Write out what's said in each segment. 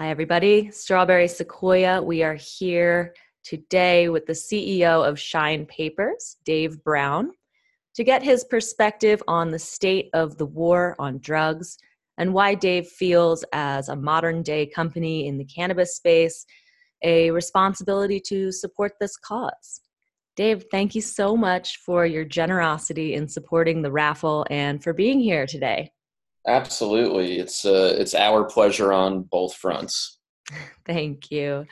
Hi, everybody. Strawberry Sequoia. We are here today with the CEO of Shine Papers, Dave Brown, to get his perspective on the state of the war on drugs and why Dave feels, as a modern day company in the cannabis space, a responsibility to support this cause. Dave, thank you so much for your generosity in supporting the raffle and for being here today. Absolutely. It's uh, it's our pleasure on both fronts. Thank you.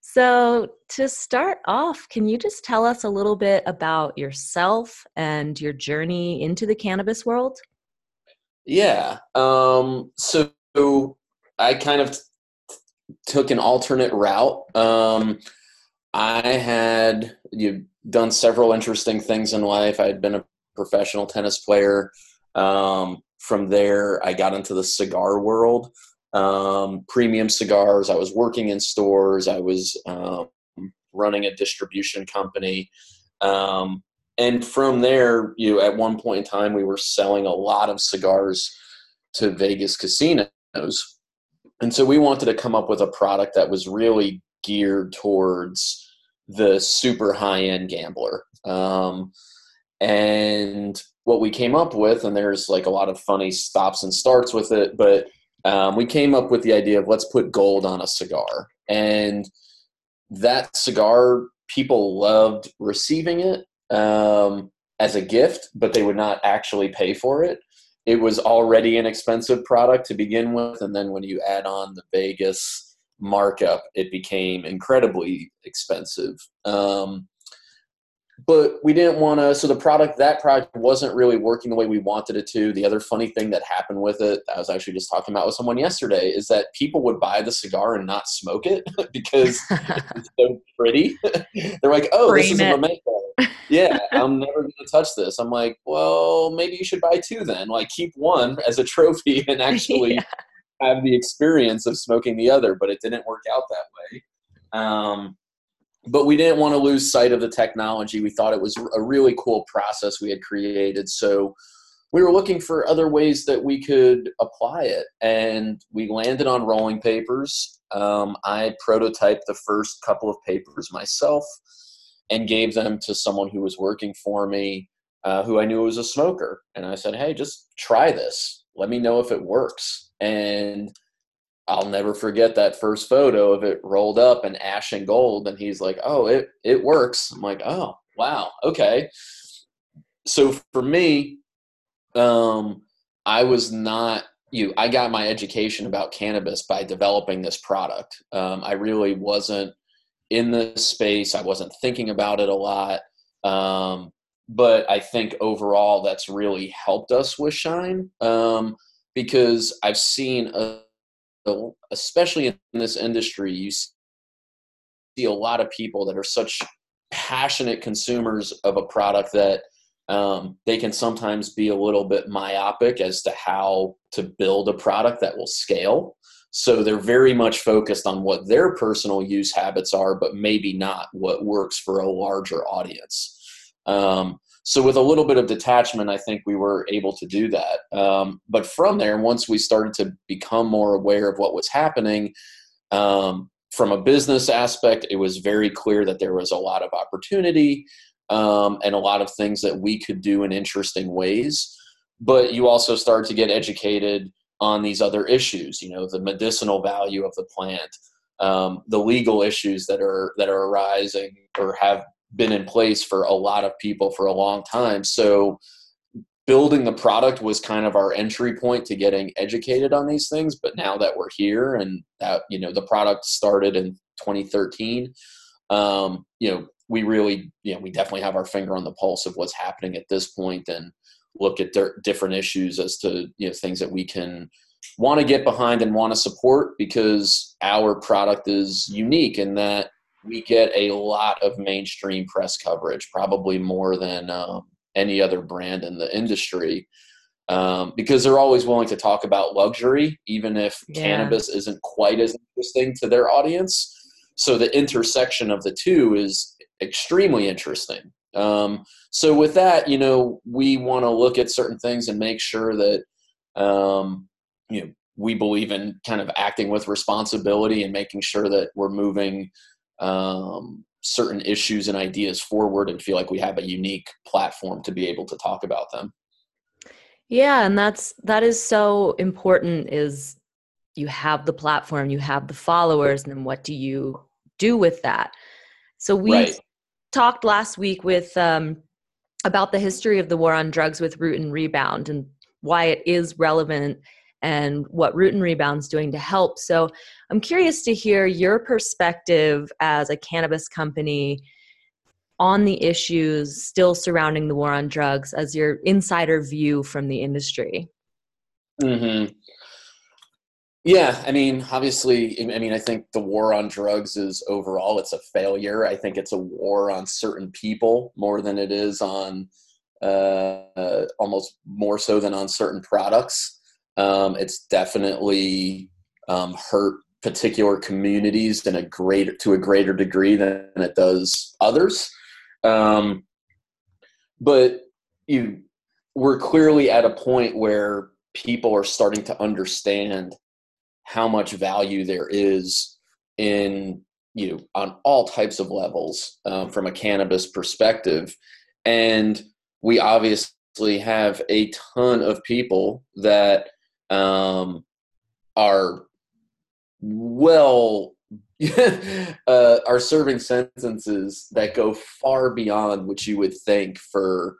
So, to start off, can you just tell us a little bit about yourself and your journey into the cannabis world? Yeah. Um, so, I kind of took an alternate route. Um, I had you done several interesting things in life. I had been a professional tennis player. Um, from there, I got into the cigar world, um, premium cigars. I was working in stores. I was um, running a distribution company. Um, and from there, you know, at one point in time, we were selling a lot of cigars to Vegas casinos. And so we wanted to come up with a product that was really geared towards the super high end gambler. Um, and what we came up with, and there's like a lot of funny stops and starts with it, but um, we came up with the idea of let's put gold on a cigar. And that cigar, people loved receiving it um, as a gift, but they would not actually pay for it. It was already an expensive product to begin with. And then when you add on the Vegas markup, it became incredibly expensive. Um, but we didn't want to so the product that product wasn't really working the way we wanted it to. The other funny thing that happened with it i was actually just talking about with someone yesterday is that people would buy the cigar and not smoke it because it's so pretty. They're like oh Frame this is it. a memento yeah i'm never going to touch this. I'm like well maybe you should buy two then like keep one as a trophy and actually yeah. have the experience of smoking the other but it didn't work out that way. Um, but we didn't want to lose sight of the technology. We thought it was a really cool process we had created. So we were looking for other ways that we could apply it. And we landed on rolling papers. Um, I prototyped the first couple of papers myself and gave them to someone who was working for me uh, who I knew was a smoker. And I said, hey, just try this. Let me know if it works. And I'll never forget that first photo of it rolled up in ash and gold. And he's like, oh, it, it works. I'm like, oh, wow. Okay. So for me, um, I was not you. I got my education about cannabis by developing this product. Um, I really wasn't in this space. I wasn't thinking about it a lot. Um, but I think overall that's really helped us with Shine um, because I've seen a especially in this industry, you see a lot of people that are such passionate consumers of a product that um, they can sometimes be a little bit myopic as to how to build a product that will scale. So they're very much focused on what their personal use habits are, but maybe not what works for a larger audience. Um, so with a little bit of detachment i think we were able to do that. Um, but from there once we started to become more aware of what was happening um, from a business aspect it was very clear that there was a lot of opportunity um, and a lot of things that we could do in interesting ways. But you also start to get educated on these other issues you know the medicinal value of the plant um, the legal issues that are that are arising or have been in place for a lot of people for a long time. So building the product was kind of our entry point to getting educated on these things. But now that we're here and that, you know, the product started in 2013, um, you know, we really, you know, we definitely have our finger on the pulse of what's happening at this point and look at different issues as to, you know, things that we can want to get behind and want to support because our product is unique in that we get a lot of mainstream press coverage, probably more than um, any other brand in the industry, um, because they're always willing to talk about luxury, even if yeah. cannabis isn't quite as interesting to their audience. So the intersection of the two is extremely interesting. Um, so with that, you know, we want to look at certain things and make sure that um, you know we believe in kind of acting with responsibility and making sure that we're moving um, certain issues and ideas forward and feel like we have a unique platform to be able to talk about them. Yeah, and that's that is so important is you have the platform, you have the followers, and then what do you do with that? So we right. talked last week with um, about the history of the war on drugs with Root and Rebound and why it is relevant and what Root and Rebound's doing to help. So I'm curious to hear your perspective as a cannabis company on the issues still surrounding the war on drugs as your insider view from the industry. Mm-hmm. Yeah, I mean, obviously, I mean, I think the war on drugs is overall it's a failure. I think it's a war on certain people more than it is on uh, uh, almost more so than on certain products. Um, it's definitely um, hurt particular communities in a greater to a greater degree than it does others. Um, but you, we're clearly at a point where people are starting to understand how much value there is in you know on all types of levels um, from a cannabis perspective and we obviously have a ton of people that um, are well uh, are serving sentences that go far beyond what you would think for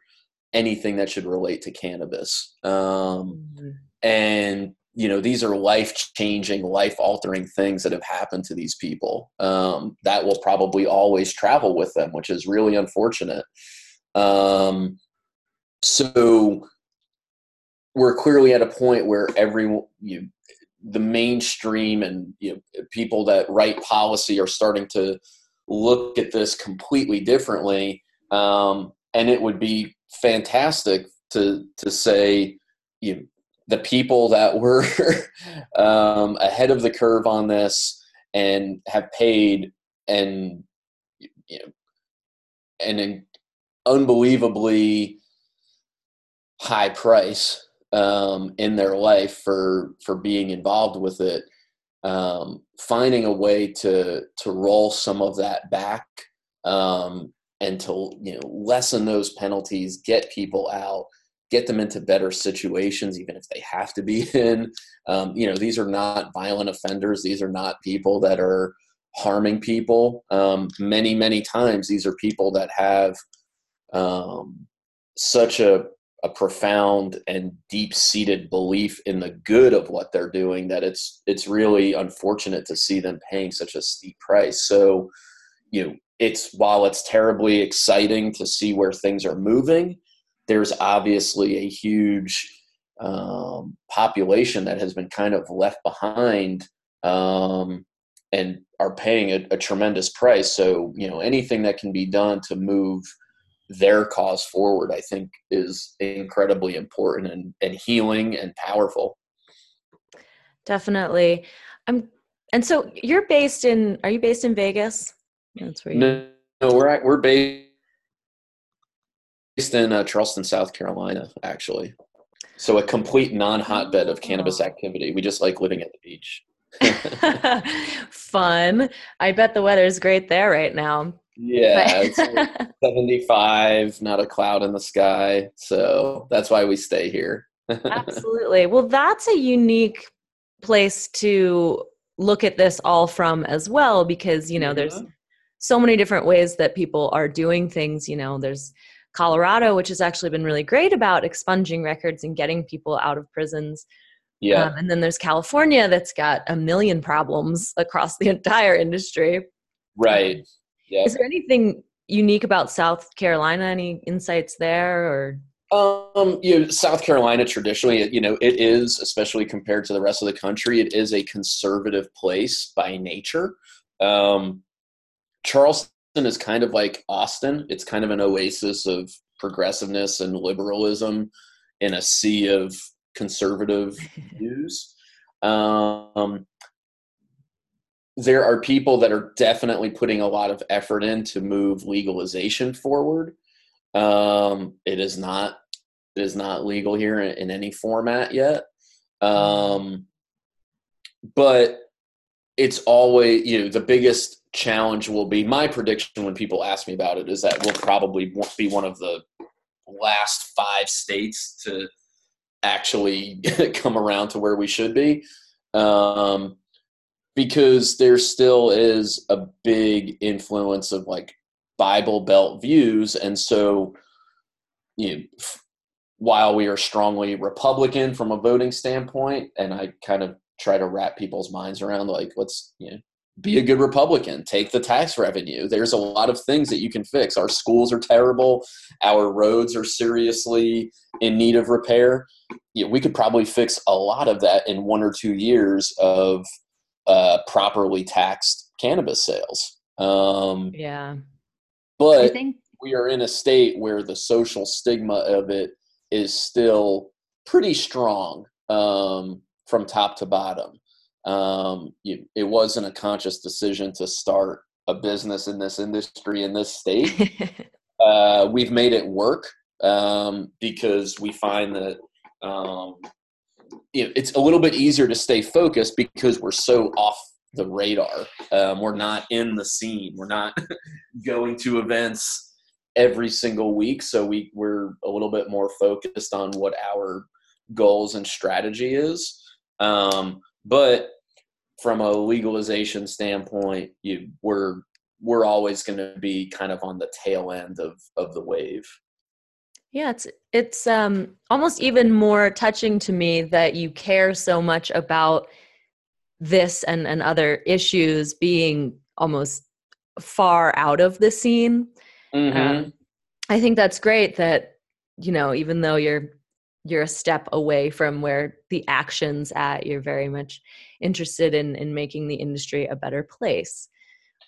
anything that should relate to cannabis. Um, mm-hmm. And you know, these are life changing, life altering things that have happened to these people. Um, that will probably always travel with them, which is really unfortunate. Um, so we're clearly at a point where every you the mainstream and you know, people that write policy are starting to look at this completely differently. Um, and it would be fantastic to to say you know, the people that were um, ahead of the curve on this and have paid and you know an unbelievably high price um, in their life for for being involved with it. Um, finding a way to to roll some of that back um, and to you know lessen those penalties, get people out, get them into better situations, even if they have to be in. Um, you know, these are not violent offenders. These are not people that are harming people. Um, many many times, these are people that have um, such a a profound and deep-seated belief in the good of what they're doing that it's it's really unfortunate to see them paying such a steep price. So you know it's while it's terribly exciting to see where things are moving there's obviously a huge um, population that has been kind of left behind um, and are paying a, a tremendous price. So you know anything that can be done to move their cause forward, I think is incredibly important and, and healing and powerful. Definitely. I'm and so you're based in are you based in Vegas? That's where you No, no we're at, we're based in uh, Charleston, South Carolina, actually. So a complete non-hotbed of cannabis activity. We just like living at the beach. Fun. I bet the weather's great there right now. Yeah, it's 75, not a cloud in the sky. So that's why we stay here. Absolutely. Well, that's a unique place to look at this all from as well because, you know, there's mm-hmm. so many different ways that people are doing things. You know, there's Colorado, which has actually been really great about expunging records and getting people out of prisons. Yeah. Um, and then there's California that's got a million problems across the entire industry. Right. Yeah. Is there anything unique about South Carolina? Any insights there or? Um, you know, South Carolina traditionally, you know, it is, especially compared to the rest of the country, it is a conservative place by nature. Um, Charleston is kind of like Austin. It's kind of an oasis of progressiveness and liberalism in a sea of conservative views. Um, there are people that are definitely putting a lot of effort in to move legalization forward. Um, it is not it is not legal here in, in any format yet. Um, but it's always you know the biggest challenge will be my prediction when people ask me about it is that we'll probably be one of the last five states to actually come around to where we should be um, because there still is a big influence of like bible belt views. And so you know, while we are strongly republican from a voting standpoint and i kind of try to wrap people's minds around like let's you know be a good republican take the tax revenue. There's a lot of things that you can fix. Our schools are terrible. Our roads are seriously in need of repair. You know, we could probably fix a lot of that in one or two years of uh, properly taxed cannabis sales um, yeah but think- we are in a state where the social stigma of it is still pretty strong um, from top to bottom. Um, you, it wasn't a conscious decision to start a business in this industry in this state. uh, we've made it work um, because we find that um, it's a little bit easier to stay focused because we're so off the radar. Um, we're not in the scene. We're not going to events every single week. So we, we're a little bit more focused on what our goals and strategy is. Um, but from a legalization standpoint, you we're we're always going to be kind of on the tail end of of the wave. Yeah, it's it's um, almost even more touching to me that you care so much about this and and other issues being almost far out of the scene. Mm-hmm. Um, I think that's great that you know even though you're you're a step away from where the actions at you're very much interested in in making the industry a better place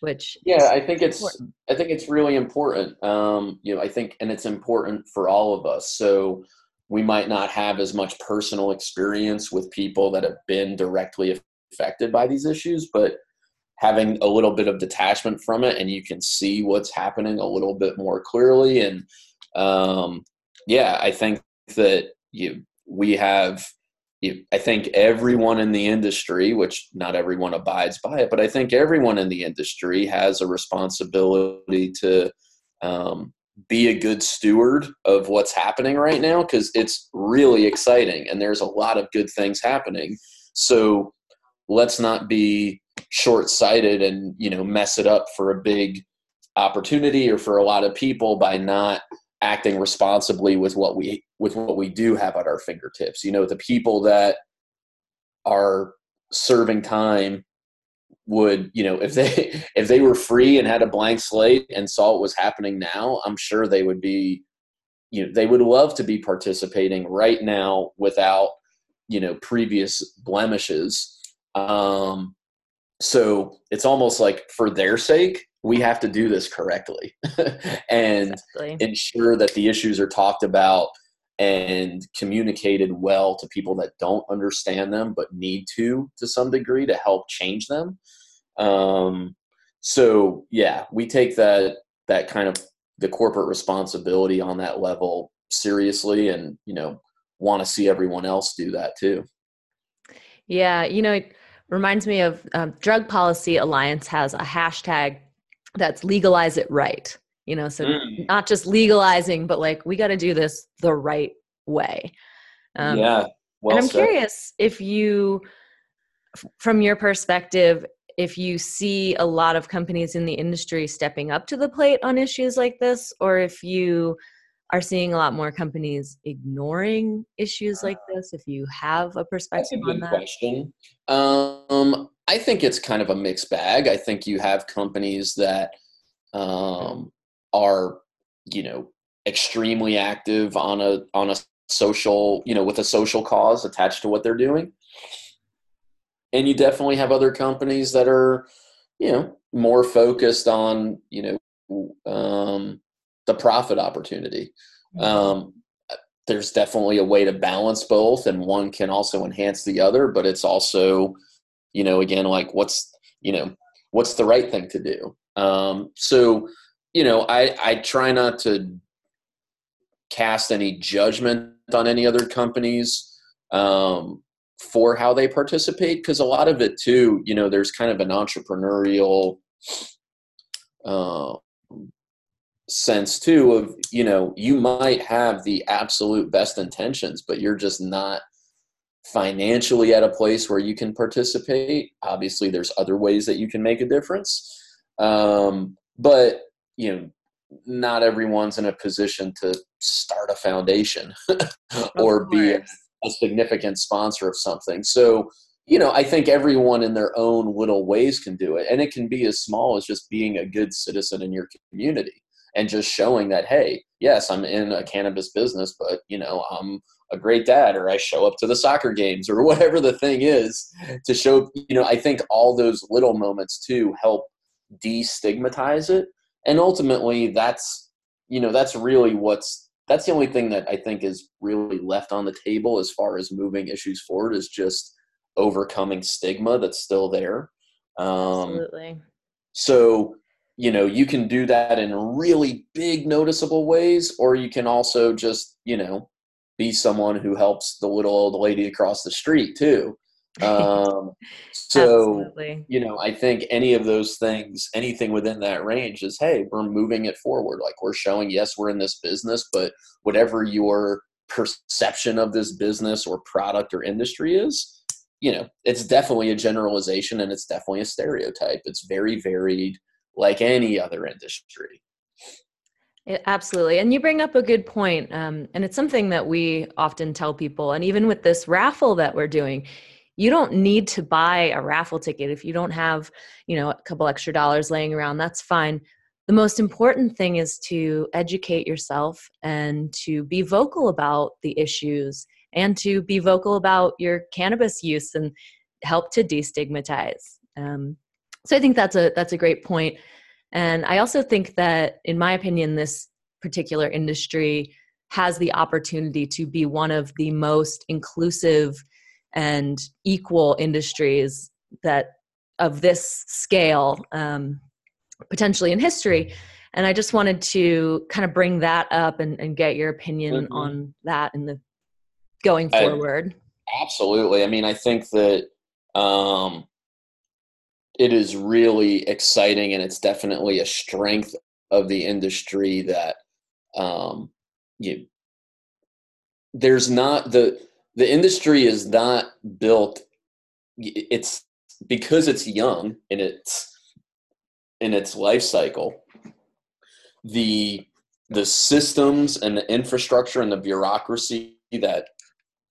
which yeah i think it's important. i think it's really important um you know i think and it's important for all of us so we might not have as much personal experience with people that have been directly affected by these issues but having a little bit of detachment from it and you can see what's happening a little bit more clearly and um yeah i think that you we have I think everyone in the industry, which not everyone abides by it, but I think everyone in the industry has a responsibility to um, be a good steward of what's happening right now because it's really exciting and there's a lot of good things happening. So let's not be short-sighted and you know mess it up for a big opportunity or for a lot of people by not acting responsibly with what we with what we do have at our fingertips. You know the people that are serving time would you know if they if they were free and had a blank slate and saw what was happening now i'm sure they would be you know they would love to be participating right now without you know previous blemishes. Um so it's almost like for their sake we have to do this correctly and exactly. ensure that the issues are talked about and communicated well to people that don't understand them but need to to some degree to help change them um, so yeah we take that that kind of the corporate responsibility on that level seriously and you know want to see everyone else do that too yeah you know it reminds me of um, drug policy alliance has a hashtag that's legalize it right you know so mm. not just legalizing but like we got to do this the right way um, yeah well and i'm said. curious if you from your perspective if you see a lot of companies in the industry stepping up to the plate on issues like this or if you are seeing a lot more companies ignoring issues like this if you have a perspective a on that question um, I think it's kind of a mixed bag. I think you have companies that um, are, you know, extremely active on a on a social, you know, with a social cause attached to what they're doing. And you definitely have other companies that are, you know, more focused on, you know, um, the profit opportunity. Mm-hmm. Um, there's definitely a way to balance both, and one can also enhance the other, but it's also you know again like what's you know what's the right thing to do? Um, so you know i i try not to cast any judgment on any other companies um, for how they participate because a lot of it too you know there's kind of an entrepreneurial uh, sense too of you know you might have the absolute best intentions but you're just not financially at a place where you can participate. Obviously there's other ways that you can make a difference. Um, but you know not everyone's in a position to start a foundation or be a, a significant sponsor of something. So you know i think everyone in their own little ways can do it. And it can be as small as just being a good citizen in your community and just showing that hey yes i'm in a cannabis business but you know i'm a great dad or i show up to the soccer games or whatever the thing is to show you know i think all those little moments too help destigmatize it. And ultimately that's you know that's really what's that's the only thing that i think is really left on the table as far as moving issues forward is just overcoming stigma that's still there. Um, absolutely. so you know you can do that in really big noticeable ways or you can also just you know be someone who helps the little old lady across the street too um, so Absolutely. you know i think any of those things anything within that range is hey we're moving it forward like we're showing yes we're in this business but whatever your perception of this business or product or industry is you know it's definitely a generalization and it's definitely a stereotype it's very varied like any other industry. It, absolutely. And you bring up a good point. Um, and it's something that we often tell people. And even with this raffle that we're doing, you don't need to buy a raffle ticket if you don't have, you know, a couple extra dollars laying around. That's fine. The most important thing is to educate yourself and to be vocal about the issues and to be vocal about your cannabis use and help to destigmatize. Um, so I think that's a that's a great point. And I also think that in my opinion this particular industry has the opportunity to be one of the most inclusive and equal industries that of this scale um, potentially in history. And i just wanted to kind of bring that up and, and get your opinion mm-hmm. on that in the going forward. I, absolutely. I mean i think that um, it is really exciting and it's definitely a strength of the industry that um, you there's not the the industry is not built it's because it's young in its in its life cycle the the systems and the infrastructure and the bureaucracy that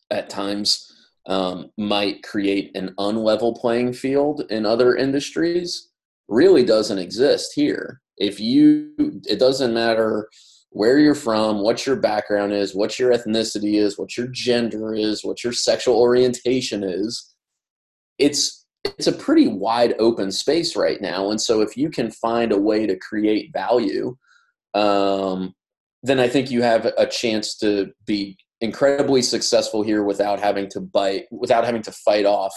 at times um, might create an unlevel playing field in other industries really doesn't exist here. If you, it doesn't matter where you're from, what your background is, what your ethnicity is, what your gender is, what your sexual orientation is. It's it's a pretty wide open space right now, and so if you can find a way to create value, um, then I think you have a chance to be incredibly successful here without having to bite without having to fight off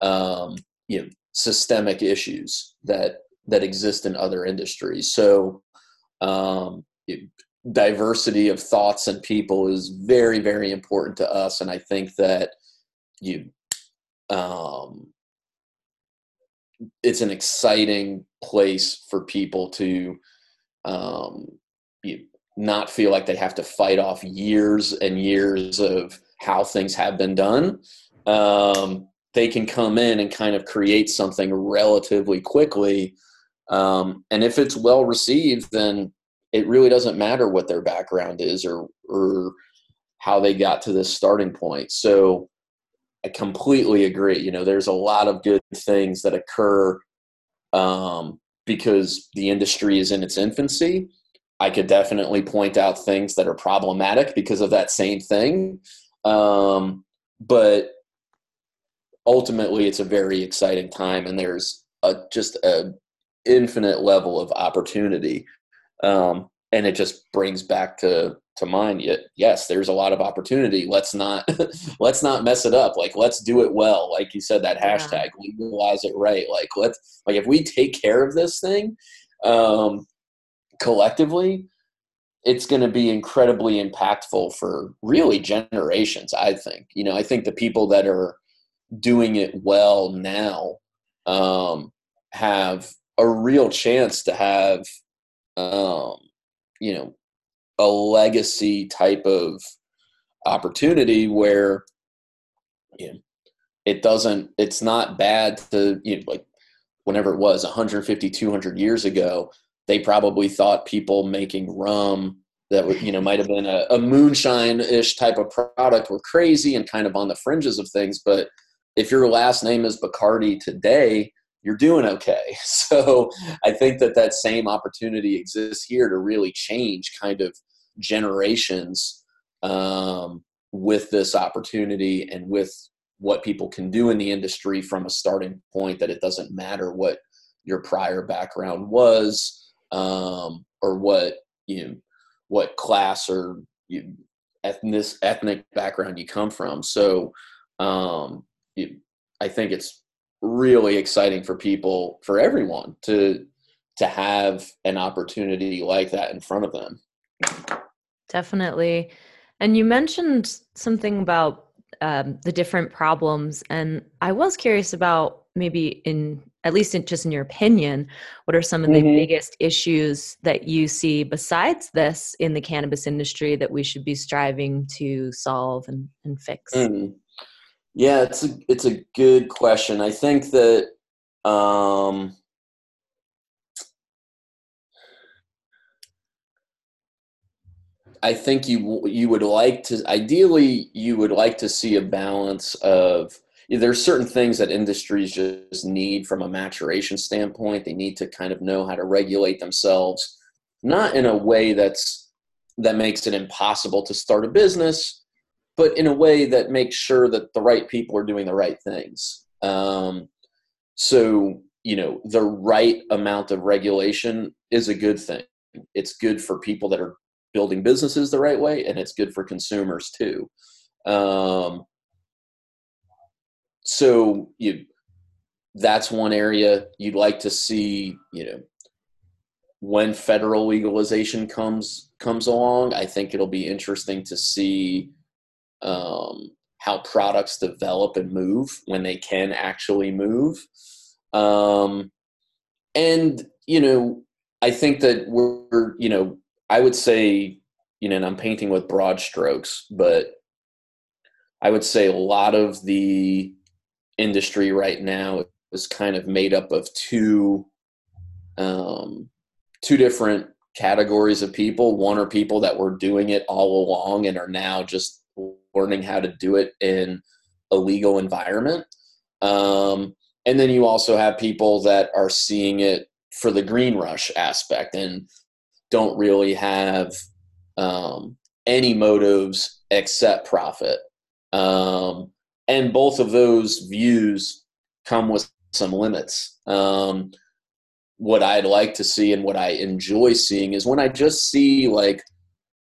um, you know systemic issues that that exist in other industries. So um, diversity of thoughts and people is very very important to us and i think that you um, it's an exciting place for people to um, not feel like they have to fight off years and years of how things have been done. Um, they can come in and kind of create something relatively quickly. Um, and if it's well received, then it really doesn't matter what their background is or, or how they got to this starting point. So I completely agree. You know, there's a lot of good things that occur um, because the industry is in its infancy I could definitely point out things that are problematic because of that same thing. Um, but ultimately, it's a very exciting time, and there's a, just a infinite level of opportunity. Um, and it just brings back to to mind yes there's a lot of opportunity let's not let's not mess it up like let's do it well like you said that hashtag yeah. legalize it right like let's like if we take care of this thing um collectively, it's going to be incredibly impactful for really generations. I think. You know, I think the people that are doing it well now um, have a real chance to have um, you know a legacy type of opportunity where you know, it doesn't it's not bad to you know, like whenever it was 150 200 years ago they probably thought people making rum that you know might have been a, a moonshine-ish type of product were crazy and kind of on the fringes of things but if your last name is bacardi today you're doing okay. So i think that that same opportunity exists here to really change kind of generations um, with this opportunity and with what people can do in the industry from a starting point that it doesn't matter what your prior background was um, or what you know, what class or you, ethnic ethnic background you come from so um, you, i think it's really exciting for people for everyone to to have an opportunity like that in front of them definitely and you mentioned something about um, the different problems. And I was curious about maybe in at least in, just in your opinion, what are some of the mm-hmm. biggest issues that you see besides this in the cannabis industry that we should be striving to solve and, and fix? Mm. Yeah, it's a it's a good question. I think that um, I think you you would like to ideally you would like to see a balance of there's certain things that industries just need from a maturation standpoint. They need to kind of know how to regulate themselves, not in a way that's that makes it impossible to start a business, but in a way that makes sure that the right people are doing the right things. Um, so you know the right amount of regulation is a good thing. It's good for people that are building businesses the right way, and it's good for consumers too. Um, so you, that's one area you'd like to see. You know, when federal legalization comes comes along, I think it'll be interesting to see um, how products develop and move when they can actually move. Um, and you know, I think that we're you know I would say, you know, and I'm painting with broad strokes, but I would say a lot of the industry right now is kind of made up of two um, two different categories of people. One are people that were doing it all along and are now just learning how to do it in a legal environment. Um, and then you also have people that are seeing it for the green rush aspect. And don't really have um, any motives except profit. Um, and both of those views come with some limits. Um, what I'd like to see and what I enjoy seeing is when I just see like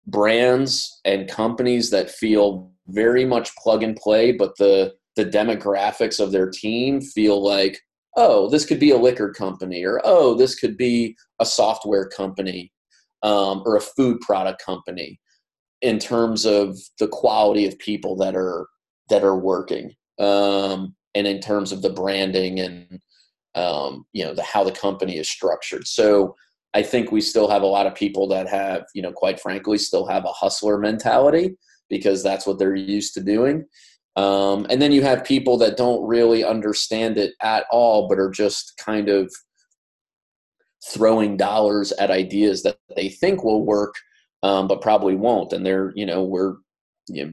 brands and companies that feel very much plug and play, but the the demographics of their team feel like, oh, this could be a liquor company, or oh, this could be a software company, um, or a food product company in terms of the quality of people that are that are working um, and in terms of the branding and um, you know the how the company is structured so i think we still have a lot of people that have you know quite frankly still have a hustler mentality because that's what they're used to doing um, and then you have people that don't really understand it at all but are just kind of throwing dollars at ideas that they think will work, um, but probably won't. And they're, you know, we're, you know,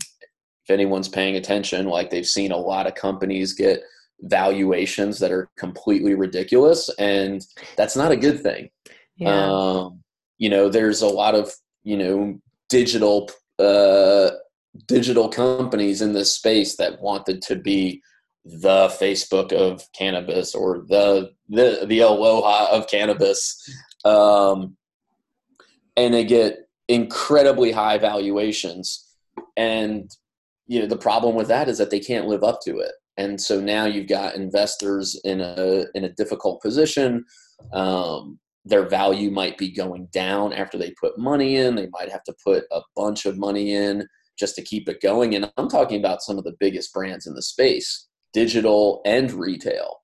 if anyone's paying attention, like they've seen a lot of companies get valuations that are completely ridiculous, and that's not a good thing. Yeah. Um, you know, there's a lot of, you know, digital uh, digital companies in this space that wanted to be the Facebook of cannabis or the the the Aloha of cannabis, um, and they get incredibly high valuations. And you know the problem with that is that they can't live up to it. And so now you've got investors in a in a difficult position. Um, their value might be going down after they put money in. They might have to put a bunch of money in just to keep it going. And I'm talking about some of the biggest brands in the space digital and retail.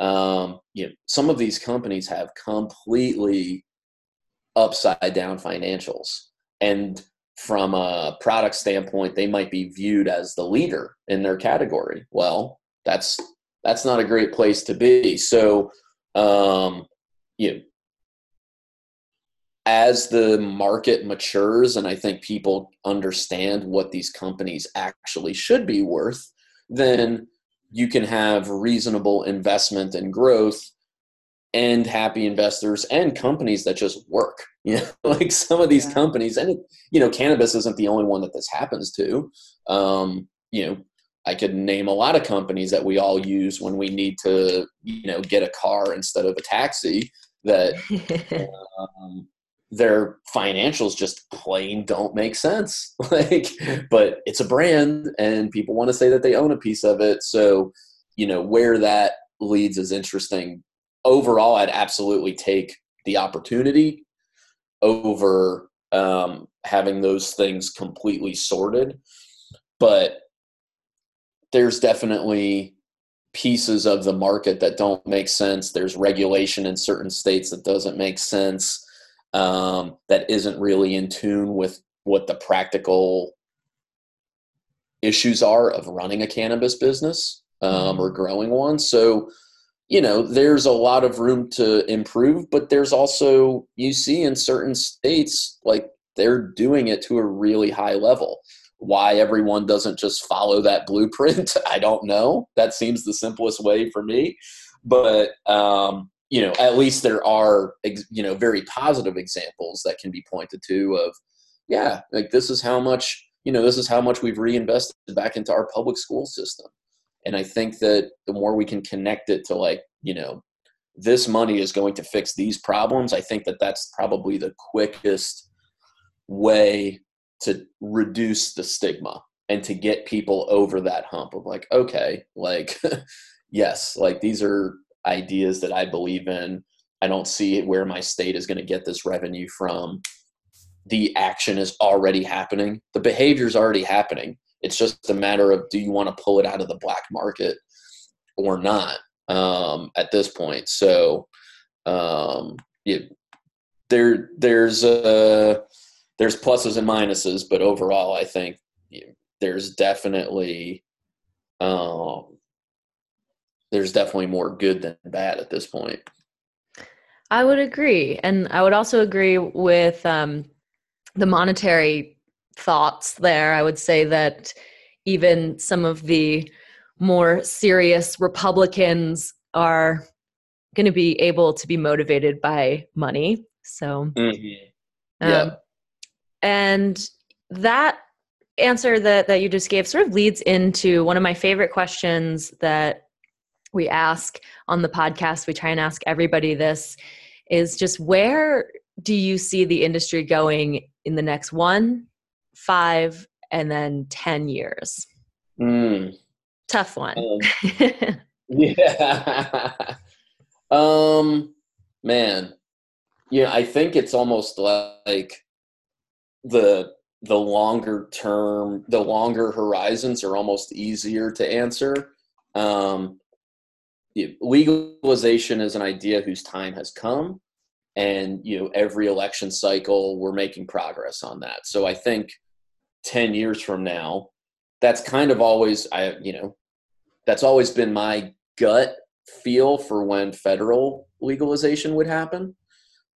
Um, you know, some of these companies have completely upside down financials, and from a product standpoint, they might be viewed as the leader in their category. Well, that's that's not a great place to be. So, um, you know, as the market matures and I think people understand what these companies actually should be worth, then you can have reasonable investment and growth and happy investors and companies that just work. You know, like some of these yeah. companies, and you know, cannabis isn't the only one that this happens to. Um, you know, I could name a lot of companies that we all use when we need to, you know, get a car instead of a taxi. That um, their financials just plain don't make sense. like, but it's a brand and people want to say that they own a piece of it. So, you know, where that leads is interesting. Overall, I'd absolutely take the opportunity over um, having those things completely sorted. But there's definitely pieces of the market that don't make sense. There's regulation in certain states that doesn't make sense um, that isn't really in tune with what the practical issues are of running a cannabis business um, or mm-hmm. growing one. So, you know, there's a lot of room to improve, but there's also, you see in certain states, like they're doing it to a really high level. Why everyone doesn't just follow that blueprint, I don't know. That seems the simplest way for me. But, um, you know, at least there are, you know, very positive examples that can be pointed to of, yeah, like this is how much, you know, this is how much we've reinvested back into our public school system. And I think that the more we can connect it to like, you know, this money is going to fix these problems, I think that that's probably the quickest way to reduce the stigma and to get people over that hump of like, okay, like, yes, like these are ideas that I believe in. I don't see where my state is going to get this revenue from. The action is already happening. The behavior is already happening. It's just a matter of do you want to pull it out of the black market or not um, at this point. So um, there there's uh, there's pluses and minuses, but overall, I think there's definitely um, there's definitely more good than bad at this point. I would agree. And I would also agree with um, the monetary thoughts there. I would say that even some of the more serious Republicans are going to be able to be motivated by money. So, mm-hmm. yeah. Um, and that answer that, that you just gave sort of leads into one of my favorite questions that we ask on the podcast, we try and ask everybody this is just where do you see the industry going in the next one, five, and then 10 years? Mm. Tough one. Um, yeah. um, man. Yeah, I think it's almost like the the longer term, the longer horizons are almost easier to answer. Um, legalization is an idea whose time has come and you know every election cycle we're making progress on that so i think 10 years from now that's kind of always i you know that's always been my gut feel for when federal legalization would happen.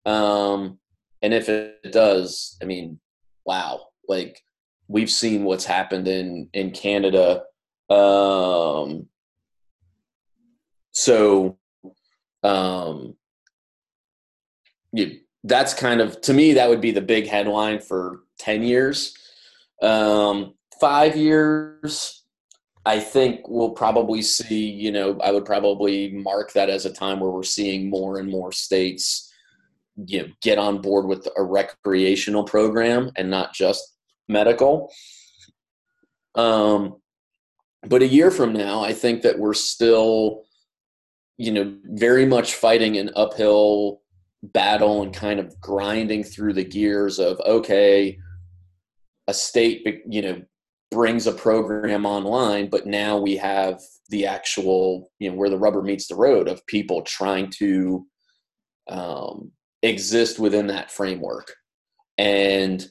Um and if it does i mean wow like we've seen what's happened in in canada. Um so um you, that's kind of to me that would be the big headline for 10 years um five years i think we'll probably see you know i would probably mark that as a time where we're seeing more and more states you know, get on board with a recreational program and not just medical. Um but a year from now i think that we're still you know, very much fighting an uphill battle and kind of grinding through the gears of okay, a state, you know, brings a program online, but now we have the actual, you know, where the rubber meets the road of people trying to um, exist within that framework. And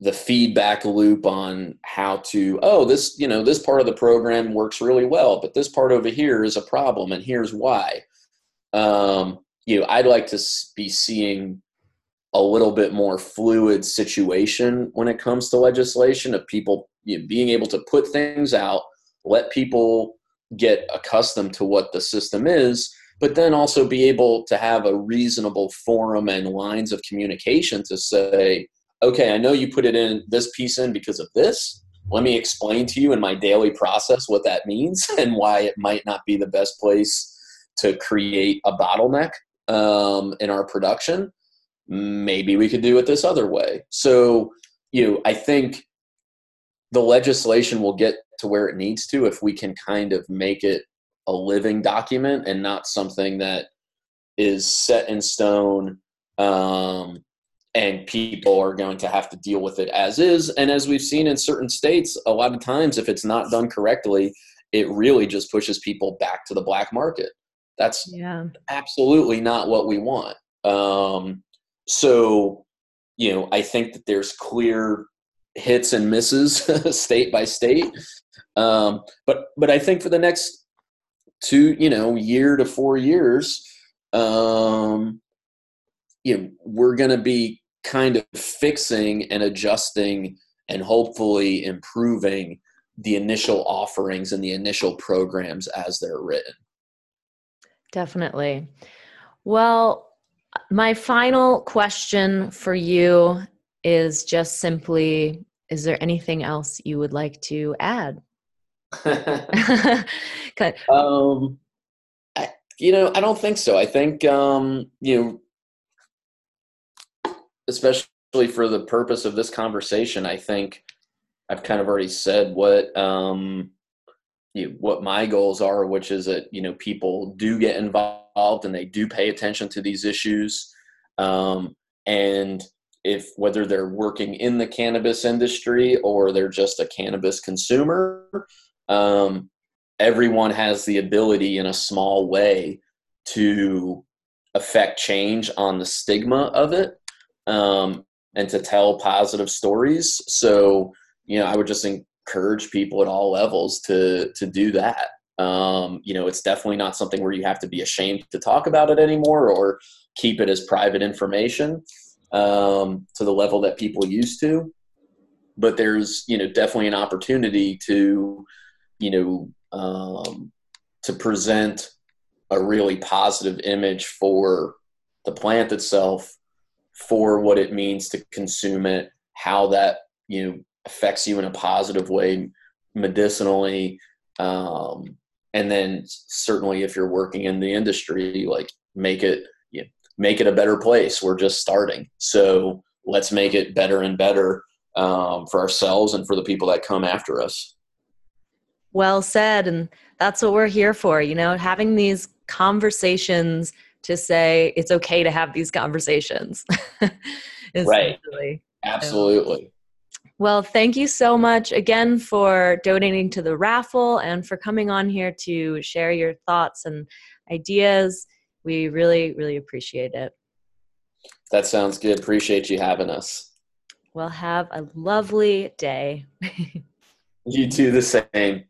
the feedback loop on how to oh this you know this part of the program works really well but this part over here is a problem and here's why um, you know i'd like to be seeing a little bit more fluid situation when it comes to legislation of people you know, being able to put things out let people get accustomed to what the system is but then also be able to have a reasonable forum and lines of communication to say okay, I know you put it in this piece in because of this. Let me explain to you in my daily process what that means and why it might not be the best place to create a bottleneck um, in our production. Maybe we could do it this other way. So, you know, I think the legislation will get to where it needs to if we can kind of make it a living document and not something that is set in stone um, and people are going to have to deal with it as is. And as we've seen in certain states, a lot of times, if it's not done correctly, it really just pushes people back to the black market. That's yeah. absolutely not what we want. Um, so, you know, I think that there's clear hits and misses state by state. Um, but but I think for the next two, you know, year to four years, um, you know, we're going to be kind of fixing and adjusting and hopefully improving the initial offerings and the initial programs as they're written. Definitely. Well, my final question for you is just simply is there anything else you would like to add? um, I, you know, I don't think so. I think, um, you know, especially for the purpose of this conversation, I think I've kind of already said what um, you know, what my goals are, which is that you know people do get involved and they do pay attention to these issues, um, and if whether they're working in the cannabis industry or they're just a cannabis consumer, um, everyone has the ability in a small way to affect change on the stigma of it um, and to tell positive stories. So, you know, I would just encourage people at all levels to to do that. Um, you know, it's definitely not something where you have to be ashamed to talk about it anymore or keep it as private information um, to the level that people used to. But there's, you know, definitely an opportunity to, you know, um, to present a really positive image for the plant itself for what it means to consume it, how that you know affects you in a positive way medicinally, um, and then certainly if you're working in the industry, like make it you know, make it a better place. We're just starting, so let's make it better and better um, for ourselves and for the people that come after us. Well said, and that's what we're here for. You know, having these conversations to say it's okay to have these conversations. right. Absolutely. Well, thank you so much again for donating to the raffle and for coming on here to share your thoughts and ideas. We really, really appreciate it. That sounds good. Appreciate you having us. Well, have a lovely day. you too, the same.